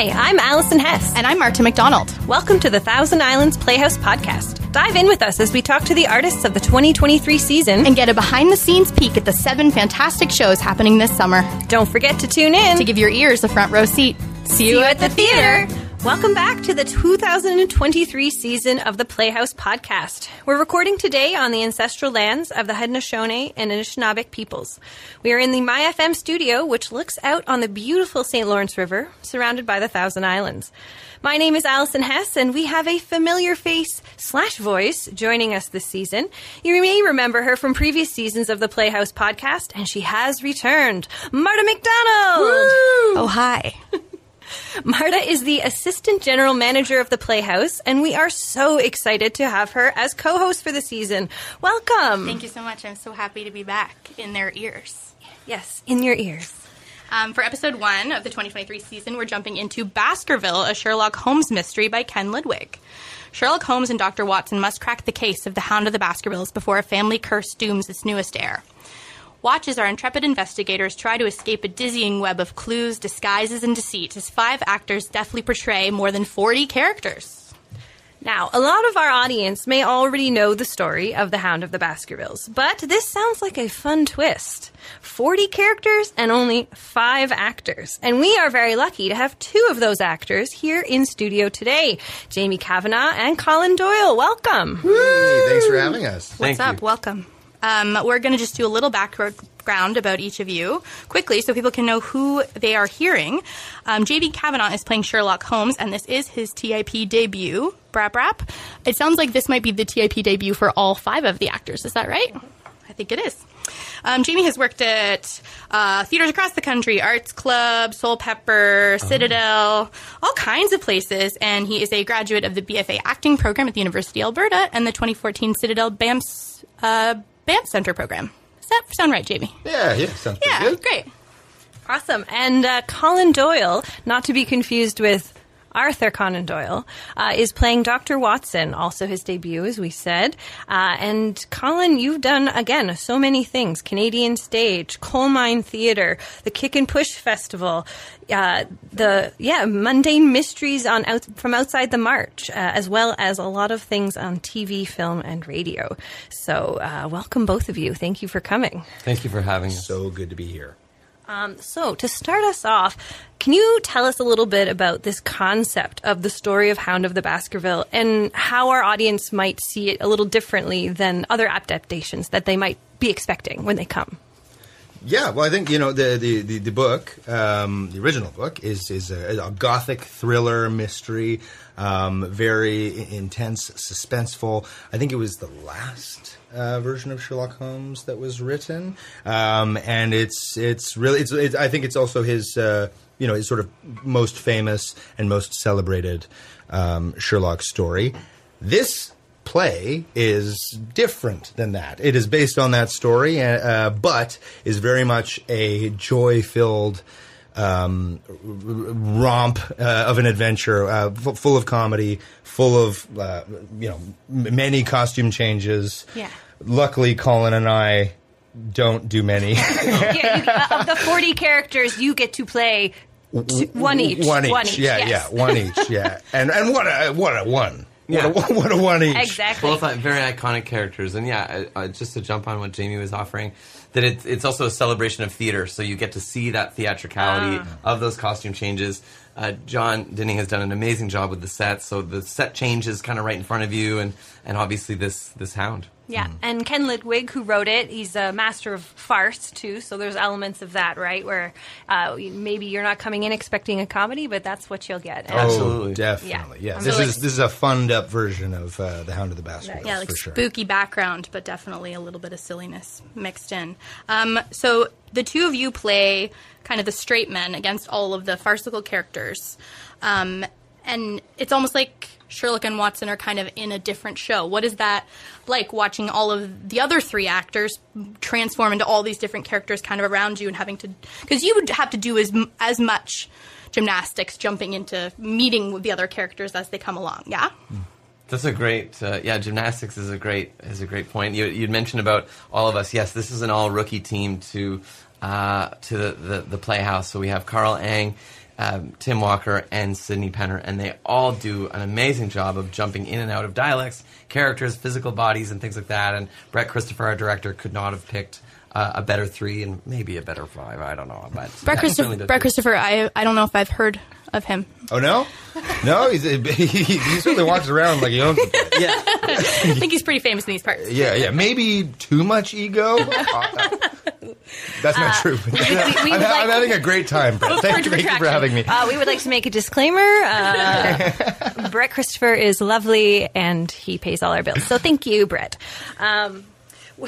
Hi, I'm Allison Hess. And I'm Marta McDonald. Welcome to the Thousand Islands Playhouse podcast. Dive in with us as we talk to the artists of the 2023 season And get a behind the scenes peek at the seven fantastic shows happening this summer don't forget to tune in to give your ears a front row seat. See you at the theater. Welcome back to the 2023 season of the Playhouse podcast. We're recording today on the ancestral lands of the Haudenosaunee and Anishinaabeg peoples. We are in the MyFM studio, which looks out on the beautiful St. Lawrence River, surrounded by the Thousand Islands. My name is Allison Hess, and we have a familiar face slash voice joining us this season. You may remember her from previous seasons of the Playhouse podcast, and she has returned. Marta McDonald! Oh, hi. Marta is the assistant general manager of the Playhouse, and we are so excited to have her as co host for the season. Welcome. Thank you so much. I'm so happy to be back in their ears. Yes, in your ears. Um, for episode one of the 2023 season, we're jumping into Baskerville, a Sherlock Holmes mystery by Ken Ludwig. Sherlock Holmes and Dr. Watson must crack the case of the Hound of the Baskervilles before a family curse dooms its newest heir. Watch as our intrepid investigators try to escape a dizzying web of clues, disguises, and deceit as five actors deftly portray more than 40 characters. Now, a lot of our audience may already know the story of the Hound of the Baskervilles, but this sounds like a fun twist. 40 characters and only five actors. And we are very lucky to have two of those actors here in studio today Jamie Cavanagh and Colin Doyle. Welcome. Hey, thanks for having us. What's Thank up? you. Welcome. Um, we're going to just do a little background about each of you quickly so people can know who they are hearing. Um, JB Cavanagh is playing Sherlock Holmes, and this is his TIP debut. Brap rap. It sounds like this might be the TIP debut for all five of the actors. Is that right? I think it is. Um, Jamie has worked at uh, theaters across the country, Arts Club, Soulpepper, Citadel, all kinds of places, and he is a graduate of the BFA acting program at the University of Alberta and the 2014 Citadel Banff, uh, Banff Center program. Does that sound right, Jamie? Yeah, yeah, sounds pretty Yeah, good. great. Awesome. And uh, Colin Doyle, not to be confused with Arthur Conan Doyle, uh, is playing Dr. Watson, also his debut, as we said. Uh, and Colin, you've done, again, so many things Canadian stage, coal mine theater, the Kick and Push Festival. Uh, the yeah mundane mysteries on out, from outside the march, uh, as well as a lot of things on TV, film, and radio. So uh, welcome both of you. Thank you for coming. Thank you for having us. So good to be here. Um, so, to start us off, can you tell us a little bit about this concept of the story of Hound of the Baskerville and how our audience might see it a little differently than other adaptations that they might be expecting when they come? Yeah, well, I think you know the the the, the book, um, the original book, is is a, a gothic thriller mystery, um, very intense, suspenseful. I think it was the last uh, version of Sherlock Holmes that was written, um, and it's it's really it's, it's I think it's also his uh, you know his sort of most famous and most celebrated um, Sherlock story. This play is different than that. It is based on that story, uh, but is very much a joy-filled um, romp uh, of an adventure, uh, f- full of comedy, full of uh, you know m- many costume changes. Yeah. Luckily, Colin and I don't do many. yeah, you, uh, of the 40 characters, you get to play two, one each. One each. yeah, yes. yeah, one each. Yeah, and and what a what a one. Yeah. What, a, what a one each. Exactly. Both uh, very iconic characters, and yeah, uh, uh, just to jump on what Jamie was offering, that it's it's also a celebration of theater, so you get to see that theatricality of those costume changes. Uh, John Dinning has done an amazing job with the set, so the set changes kind of right in front of you, and and obviously this this hound. Yeah, and Ken Ludwig, who wrote it, he's a master of farce too. So there's elements of that, right? Where uh, maybe you're not coming in expecting a comedy, but that's what you'll get. And- Absolutely. Oh, definitely. Yeah. Yeah, this really- is this is a funned up version of uh, the Hound of the Baskervilles Yeah, like for sure. spooky background, but definitely a little bit of silliness mixed in. Um, so the two of you play kind of the straight men against all of the farcical characters, um, and it's almost like Sherlock and Watson are kind of in a different show. What is that like watching all of the other three actors transform into all these different characters kind of around you and having to because you would have to do as as much gymnastics jumping into meeting with the other characters as they come along. Yeah. That's a great, uh, yeah. Gymnastics is a great is a great point. You you'd mentioned about all of us. Yes, this is an all rookie team to uh, to the, the the Playhouse. So we have Carl Ang. um, Tim Walker and Sidney Penner, and they all do an amazing job of jumping in and out of dialects, characters, physical bodies, and things like that. And Brett Christopher, our director, could not have picked uh, a better three and maybe a better five. I don't know, but Brett, yeah, Christopher, Brett. Christopher, I I don't know if I've heard of him. Oh no, no, he's, he, he certainly walks around like he owns it. Yeah, I think he's pretty famous in these parts. Yeah, yeah, maybe too much ego. Uh, that's not true. we I'm, would I'm having a great time, Brett. Thank, you- thank you for having me. Uh, we would like to make a disclaimer. Uh, Brett Christopher is lovely and he pays all our bills. So thank you, Brett. Um,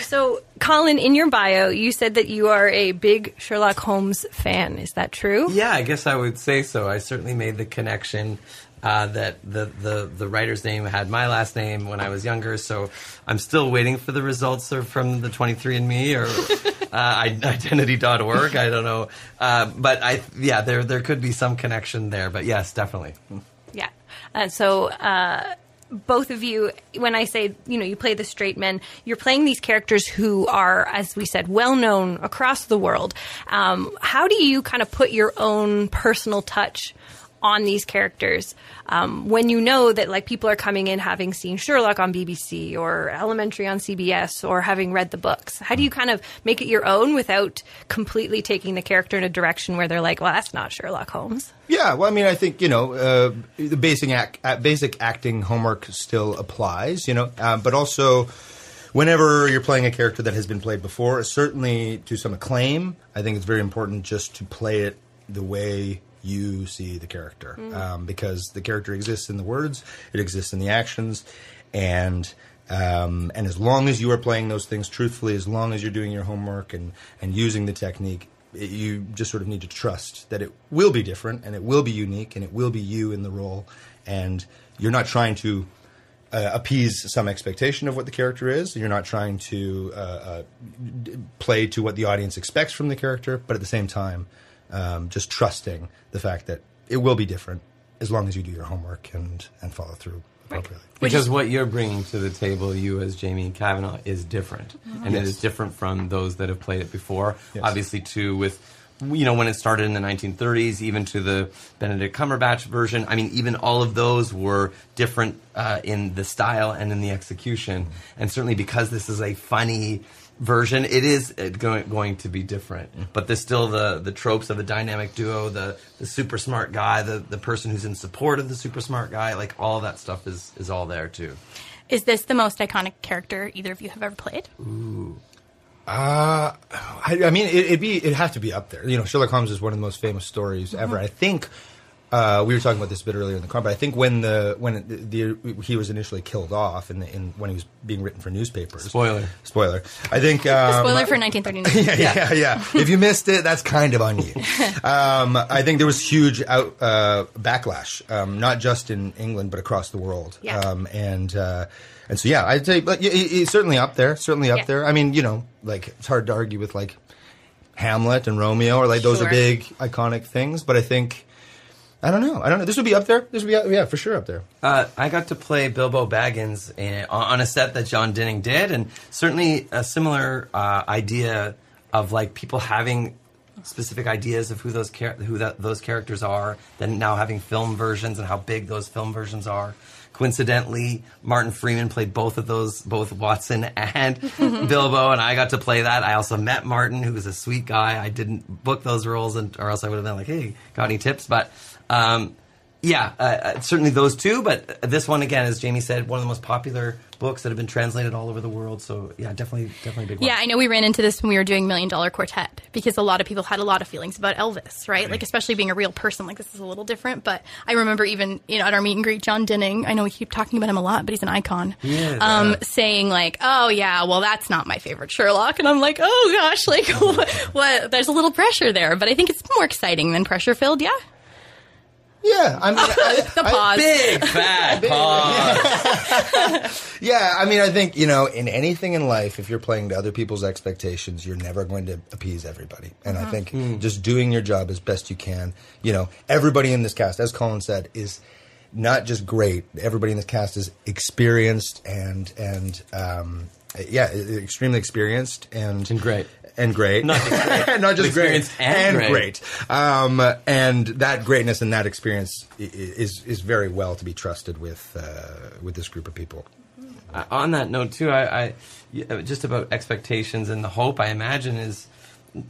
so, Colin, in your bio, you said that you are a big Sherlock Holmes fan. Is that true? yeah, I guess I would say so. I certainly made the connection. Uh, that the, the, the writer's name had my last name when I was younger, so I'm still waiting for the results of, from the 23andMe or uh, identity.org. I don't know, uh, but I yeah, there there could be some connection there. But yes, definitely. Yeah. Uh, so, uh, both of you, when I say, you know, you play the straight men, you're playing these characters who are, as we said, well known across the world. Um, how do you kind of put your own personal touch on these characters um, when you know that like people are coming in having seen Sherlock on BBC or Elementary on CBS or having read the books? How do you kind of make it your own without completely taking the character in a direction where they're like, well, that's not Sherlock Holmes? Yeah, well, I mean, I think you know uh, the basic act, basic acting homework still applies, you know, uh, but also whenever you're playing a character that has been played before, certainly to some acclaim, I think it's very important just to play it the way you see the character, um, because the character exists in the words, it exists in the actions, and. Um, and as long as you are playing those things truthfully, as long as you're doing your homework and, and using the technique, it, you just sort of need to trust that it will be different and it will be unique and it will be you in the role. And you're not trying to uh, appease some expectation of what the character is. You're not trying to uh, uh, play to what the audience expects from the character, but at the same time, um, just trusting the fact that it will be different as long as you do your homework and, and follow through appropriately. Because what you're bringing to the table, you as Jamie Cavanagh, is different, and it Yes. is different from those that have played it before. Yes. Obviously, too, with you know when it started in the 1930s, even to the Benedict Cumberbatch version. I mean, even all of those were different uh, in the style and in the execution, and certainly because this is a funny version, it is uh, going, going to be different. But there's still the the tropes of the dynamic duo, the the super smart guy, the the person who's in support of the super smart guy, like all that stuff is is all there too. Is this the most iconic character either of you have ever played? Uh, I, I mean, it, it'd be it'd have to be up there. You know, Sherlock Holmes is one of the most famous stories ever. I think uh, we were talking about this a bit earlier in the car, but I think when the when the, the he was initially killed off in, the, in when he was being written for newspapers. Spoiler. Spoiler. I think um, Spoiler for 1939. yeah, yeah, yeah. if you missed it, that's kind of on you. Um, I think there was huge out, uh, backlash, um, not just in England but across the world. Yeah. Um, and uh, and so yeah, I'd say, but he's certainly up there. Certainly up Yeah. there. I mean, you know, like it's hard to argue with like Hamlet and Romeo, or like those Sure. are big iconic things. But I think. I don't know. I don't know. This would be up there. This would be, yeah, for sure up there. Uh, I got to play Bilbo Baggins in, on a set that John Dinning did, and certainly a similar uh, idea of like people having specific ideas of who those char- who that, those characters are, then now having film versions and how big those film versions are. Coincidentally, Martin Freeman played both of those, both Watson and Bilbo, and I got to play that. I also met Martin, who was a sweet guy. I didn't book those roles, and or else I would have been like, "Hey, got any tips?" But um, yeah, uh, uh, certainly those two, but this one again, as Jamie said, one of the most popular books that have been translated all over the world. So yeah, definitely, definitely a big one. Yeah, I know we ran into this when we were doing Million Dollar Quartet because a lot of people had a lot of feelings about Elvis, right? Like, especially being a real person, like this is a little different. But I remember even you know at our meet and greet, John Dinning. I know we keep talking about him a lot, but he's an icon. Is, um, saying like, "Oh yeah, well that's not my favorite Sherlock," and I'm like, "Oh gosh, like what? what? There's a little pressure there, but I think it's more exciting than pressure filled." Yeah, Yeah, I mean, I, the I- pause. Big fat pause. Yeah, I mean, I think you know, in anything in life, if you're playing to other people's expectations, you're never going to appease everybody. And I think just doing your job as best you can. You know, everybody in this cast, as Colin said, is not just great. Everybody in this cast is experienced and and um, yeah, extremely experienced and And great. And great, Not just great, not just great, experienced and great. Um, and that greatness and that experience is is very well to be trusted with uh, with this group of people. Uh, on that note too, I, I just about expectations and the hope I imagine is,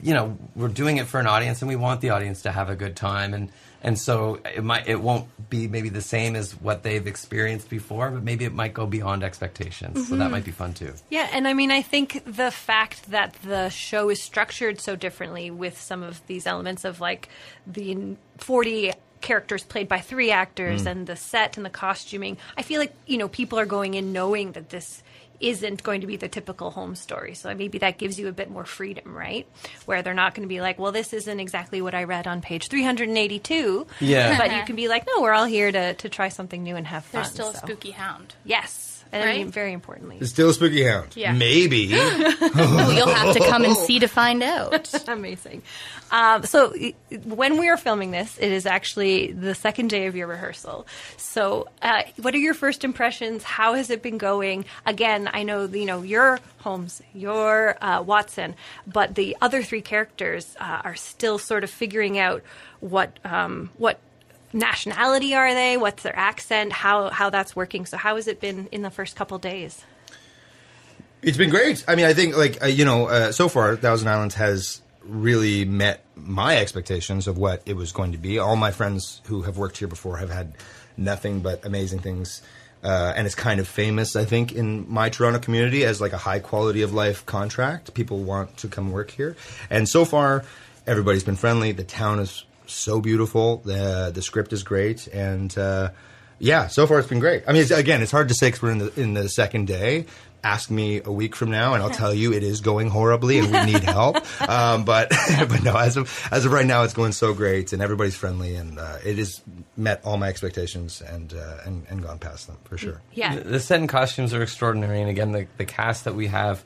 you know, we're doing it for an audience and we want the audience to have a good time and and so it might it won't be maybe the same as what they've experienced before, but maybe it might go beyond expectations. So that mm-hmm. might be fun too. Yeah, and I mean, I think the fact that the show is structured so differently with some of these elements of like the 40 characters played by three actors mm. and the set and the costuming, I feel like, you know, people are going in knowing that this isn't going to be the typical Holmes story. So maybe that gives you a bit more freedom, right? Where they're not going to be like, well, this isn't exactly what I read on page 382. Yeah. But you can be like, no, we're all here to, to try something new and have fun. There's still a spooky hound. Yes. And I Right? mean, very importantly. It's still a spooky hound. Yeah. Maybe. Oh, you'll have to come and see to find out. Amazing. Um, so, when we are filming this, it is actually the second day of your rehearsal. So, uh, what are your first impressions? How has it been going? Again, I know you know your Holmes, your uh, Watson, but the other three characters uh, are still sort of figuring out what um, what nationality are they? What's their accent? How how that's working? So, how has it been in the first couple days? It's been great. I mean, I think like uh, you know, uh, so far, Thousand Islands has really met my expectations of what it was going to be. All my friends who have worked here before have had nothing but amazing things. Uh, and it's kind of famous, I think, in my Toronto community as like a high quality of life contract. People want to come work here, and so far, everybody's been friendly. The town is so beautiful. the The script is great, and uh, yeah, so far it's been great. I mean, it's, again, it's hard to say because we're in the in the second day. Ask me a week from now, and I'll tell you it is going horribly, and we need help. Um, but but no, as of as of right now, it's going so great, and everybody's friendly, and uh, it has met all my expectations and uh, and and gone past them for sure. Yeah. The, the set and costumes are extraordinary, and again, the, the cast that we have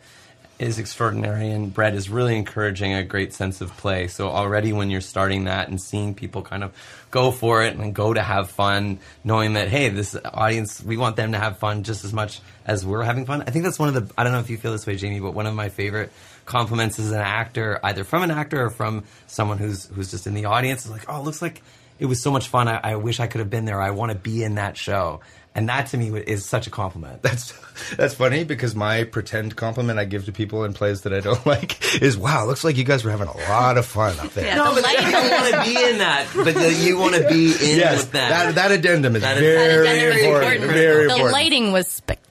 is extraordinary, and Brett is really encouraging a great sense of play. So already, when you're starting that and seeing people kind of go for it and go to have fun, knowing that hey, this audience, we want them to have fun just as much as we're having fun. I think that's one of the. I don't know if you feel this way, Jamie, but one of my favorite compliments as an actor, either from an actor or from someone who's who's just in the audience, is like, oh, it looks like it was so much fun. I, I wish I could have been there. I want to be in that show. And that to me is such a compliment. That's that's funny because my pretend compliment I give to people in plays that I don't like is wow, looks like you guys were having a lot of fun up there. Yeah. No, but you don't want to be in that. But the, you want to be in Yes, with that. that that addendum is That is- very, That is important, important. Very the important. lighting was spectacular.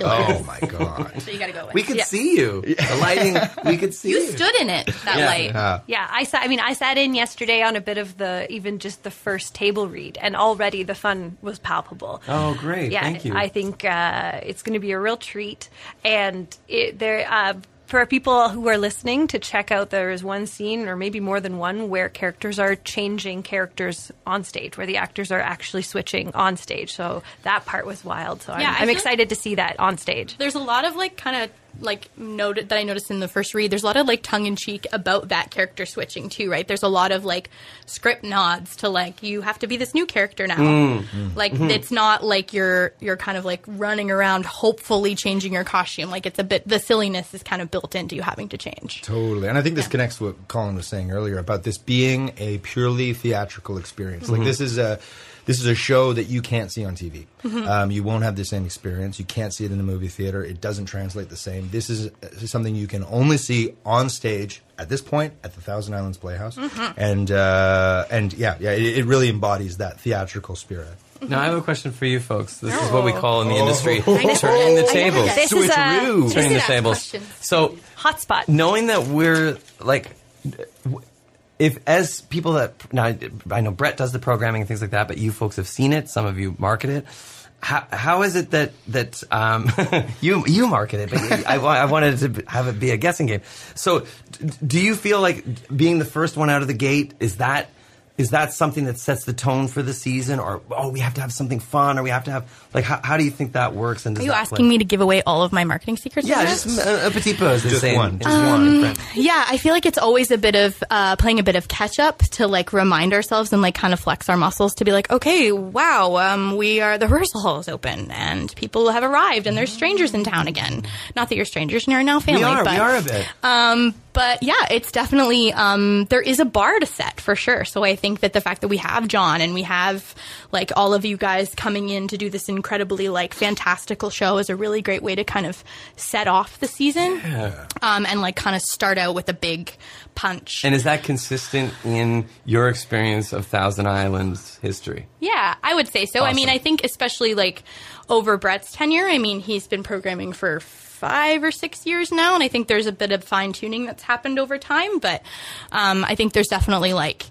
Oh my god. So you got to go with. we could Yeah. see you. The lighting, we could see You you. stood in it. That Yeah. light. Uh, Yeah, I sat. I mean, I sat in yesterday on a bit of the even just the first table read, and already the fun was palpable. Oh, great. Yeah, Thank you. I think uh, it's going to be a real treat, and it, there. Uh, for people who are listening to check out, there is one scene, or maybe more than one, where characters are changing characters on stage, where the actors are actually switching on stage. So that part was wild. So Yeah, I'm, I'm excited to see that on stage. There's a lot of like kind of like noted that I noticed in the first read. There's a lot of like tongue in cheek about that character switching too, right? There's a lot of like script nods to like you have to be this new character now. Mm. Like Mm-hmm. it's not like you're you're kind of like running around hopefully changing your costume. Like it's a bit the silliness is kind of built into you having to change. Totally. And I think this connects to what Colin was saying earlier about this being a purely theatrical experience. Like this is a this is a show that you can't see on TV. Um, you won't have the same experience. You can't see it in the movie theater. It doesn't translate the same. This is uh, something you can only see on stage at this point at the Thousand Islands Playhouse. And uh, and yeah, yeah, it, it really embodies that theatrical spirit. now, I have a question for you folks. This is what we Oh. call in the industry Oh. turning the tables. This is a Switcheroo. Turning the tables. questions. So, hotspot. knowing that we're like if as people that now I know Brett does the programming and things like that, but you folks have seen it. Some of you market it. How, how is it that that um, you you market it? But I, I wanted to have it be a guessing game. So, do you feel like being the first one out of the gate is that is that something that sets the tone for the season, or oh, we have to have something fun, or we have to have like how, how do you think that works? And does Are you asking play? me to give away all of my marketing secrets? Yeah, just this? a, a petit peu, as they Just say one. Just French. one. Yeah, I feel like it's always a bit of uh, playing a bit of catch up to like remind ourselves and like kind of flex our muscles to be like, okay, wow, um, we are the rehearsal hall is open and people have arrived and there's strangers in town again. Not that you're strangers and you're now family, We are, but we are a bit. um, but yeah, it's definitely um, there is a bar to set for sure. So I think that the fact that we have John and we have like all of you guys coming in to do this incredibly like fantastical show is a really great way to kind of set off the season um, and like kind of start out with a big punch. And is that consistent in your experience of Thousand Islands history? Yeah, I would say so. I mean, I think especially like over Brett's tenure, I mean, he's been programming for five or six years now, and I think there's a bit of fine tuning that's happened over time. But um, I think there's definitely like,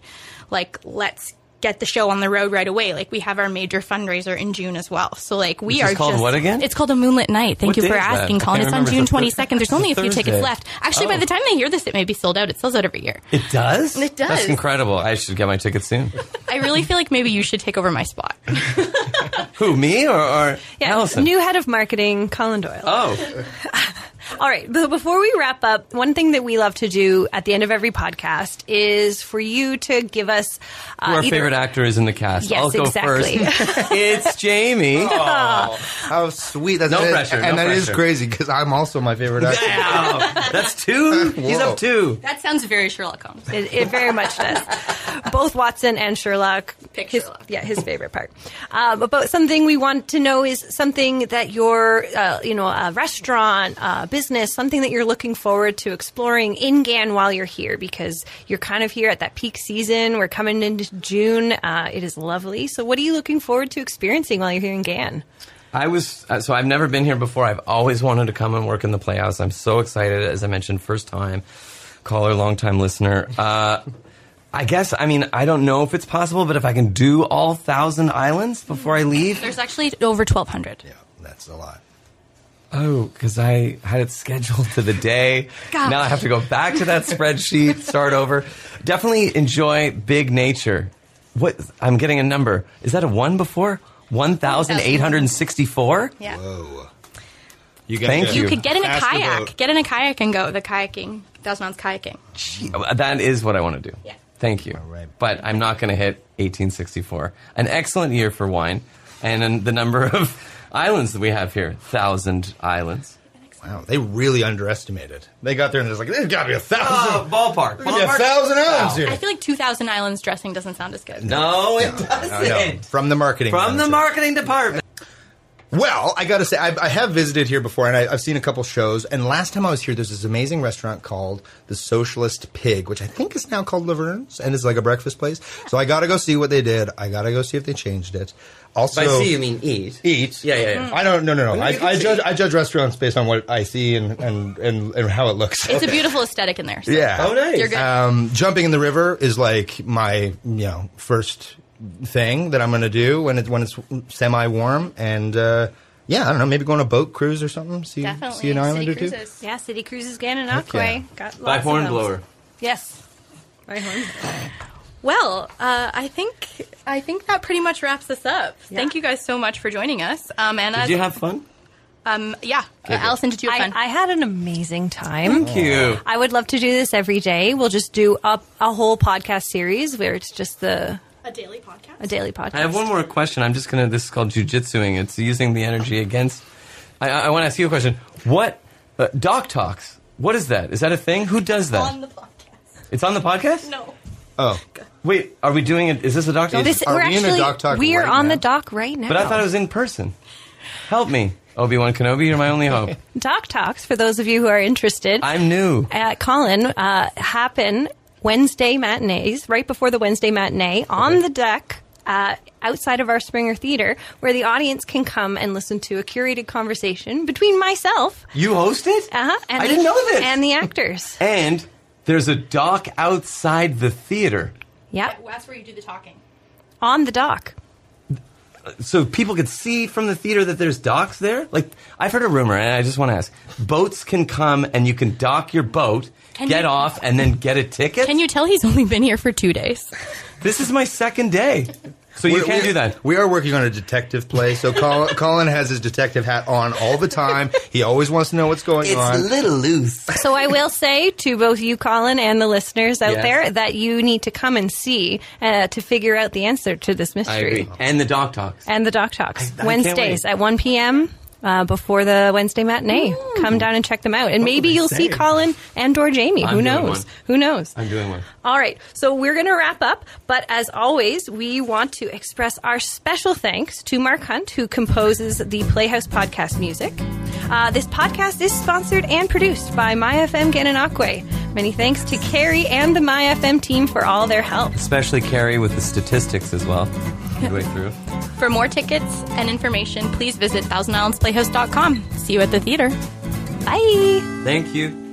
like let's get the show on the road right away. Like we have our major fundraiser in June as well. So like we Which is are called just what again? It's called a Moonlit Night. Thank What you for asking, I Colin. It's on. June It's a 22nd. There's only a It's a few tickets left. Actually, by Oh. the time they hear this, it may be sold out. It sells out every year. It does. It does. That's incredible. I should get my ticket soon. I really feel like maybe you should take over my spot. Who me or, or Yeah, Allison? new head of marketing, Colin Doyle. oh, All right, but before we wrap up, one thing that we love to do at the end of every podcast is for you to give us uh, who our either- favorite actor is in the cast? Yes, I'll go exactly. first. it's Jamie. Oh, how sweet! That's No and- pressure, and no that is pressure. crazy because I'm also my favorite actor. Wow, that's two. He's up two. That sounds very Sherlock Holmes. It, it very much does. Both Watson and Sherlock. Pick his, Sherlock. Yeah, his favorite part. Um, but something we want to know is something that your, uh, you know, a restaurant, uh, business, something that you're looking forward to exploring in GAN while you're here because you're kind of here at that peak season. We're coming into June. Uh, it is lovely. So, what are you looking forward to experiencing while you're here in GAN? I was uh, so I've never been here before. I've always wanted to come and work in the Playhouse. I'm so excited, as I mentioned, first time caller, long time listener. Uh, I guess I mean I don't know if it's possible, but if I can do all thousand islands before I leave, There's actually over 1,200. Yeah, that's a lot. Oh, because I had it scheduled to the day. Gosh. Now I have to go back to that spreadsheet, start over. Definitely enjoy big nature. What I'm getting a number. Is that a one before? One thousand eight hundred and sixty-four. Yeah. Whoa. You Thank You you. could get in a kayak. Get in a kayak and go. The kayaking. Thousand Ounce kayaking. Uh, that is what I want to do. Yeah. Thank you. right. But I'm not going to hit 1864. An excellent year for wine, and then the number of islands that we have here, thousand islands. Wow, they really underestimated. They got there and they're like, there's got to be a thousand. ballpark. There's gotta be a thousand oh, islands I here. feel like 2,000 islands dressing doesn't sound as good. No, it No, doesn't. no, From the marketing. From the manager. marketing department. Well, I got to say, I've, I have visited here before, and I, I've seen a couple shows. And last time I was here, there's this amazing restaurant called the Socialist Pig, which I think is now called Laverne's, and it's like a breakfast place. So I got to go see what they did. I got to go see if they changed it. Also, By see, you mean eat. eat. Yeah, yeah, yeah. I don't. No, no, no. Well, I, I judge. I judge restaurants based on what I see and and and, and how it looks. It's a beautiful aesthetic in there. so- yeah. Oh, nice. You're good. Um, jumping in the river is like my you know first thing that I'm going to do when it's when it's semi warm and uh, yeah I don't know maybe go on a boat cruise or something see Definitely. see an island City or two. cruises. Yeah, City Cruises GAN and Heck Aquay. yeah. Got By lots of Hornblower. Yes. By horn. Well, uh, I think I think that pretty much wraps us up. Thank you guys so much for joining us. Um, and Did as, you have fun? um, yeah, uh, Allison, did you have I, fun? I had an amazing time. Thank you. I would love to do this every day. We'll just do up a whole podcast series where it's just the a daily podcast. a daily podcast. I have one more question. I'm just gonna. This is called jujitsuing. It's using the energy against. I, I want to ask you a question. What uh, doc talks? What is that? Is that a thing? Who does that? on the podcast. it's on the podcast. No. Oh, Wait, are we doing it? Is this a doc talk? This, Are we're we in a actually doc talk we are right on now? the dock right now. but I thought it was in person. Help me, Obi Wan Kenobi. You're my only hope. Doc Talks for those of you who are interested. I'm new. uh, Colin, uh, happen Wednesday matinees, right before the Wednesday matinee, on the deck uh, outside of our Springer Theater, where the audience can come and listen to a curated conversation between myself You host it? uh-huh, and I the, didn't know this. and the actors. And there's a dock outside the theater, Yep, That's where you do the talking. on the dock. so people could see from the theater that there's docks there. Like I've heard a rumor, and I just want to ask: boats can come and you can dock your boat, Can get you- off, and then get a ticket. Can you tell he's only been here for two days? This is my second day. So you We're- can't do that. We are working on a detective play, so Colin, Colin has his detective hat on all the time. He always wants to know what's going on. A little loose. So I will say to both you, Colin, and the listeners out Yes. there that you need to come and see uh, to figure out the answer to this I mystery. agree. And the dog talks. And the Doc Talks I- I can't Wednesdays wait. at 1 p.m. Uh, before the Wednesday matinee, come down and check them out, and maybe you'll see? Colin and or Jamie. I'm Who knows? one. Who knows? I'm doing one. All right, so we're going to wrap up, but as always, we want to express our special thanks to Mark Hunt, who composes the Playhouse podcast music. Uh, this podcast is sponsored and produced by MyFM Gananoque. Many thanks to Carrie and the MyFM team for all their help. Especially Carrie with the statistics as well. Through. For more tickets and information, please visit ThousandIslandsPlayhouse.com. See you at the theater. Bye. Thank you.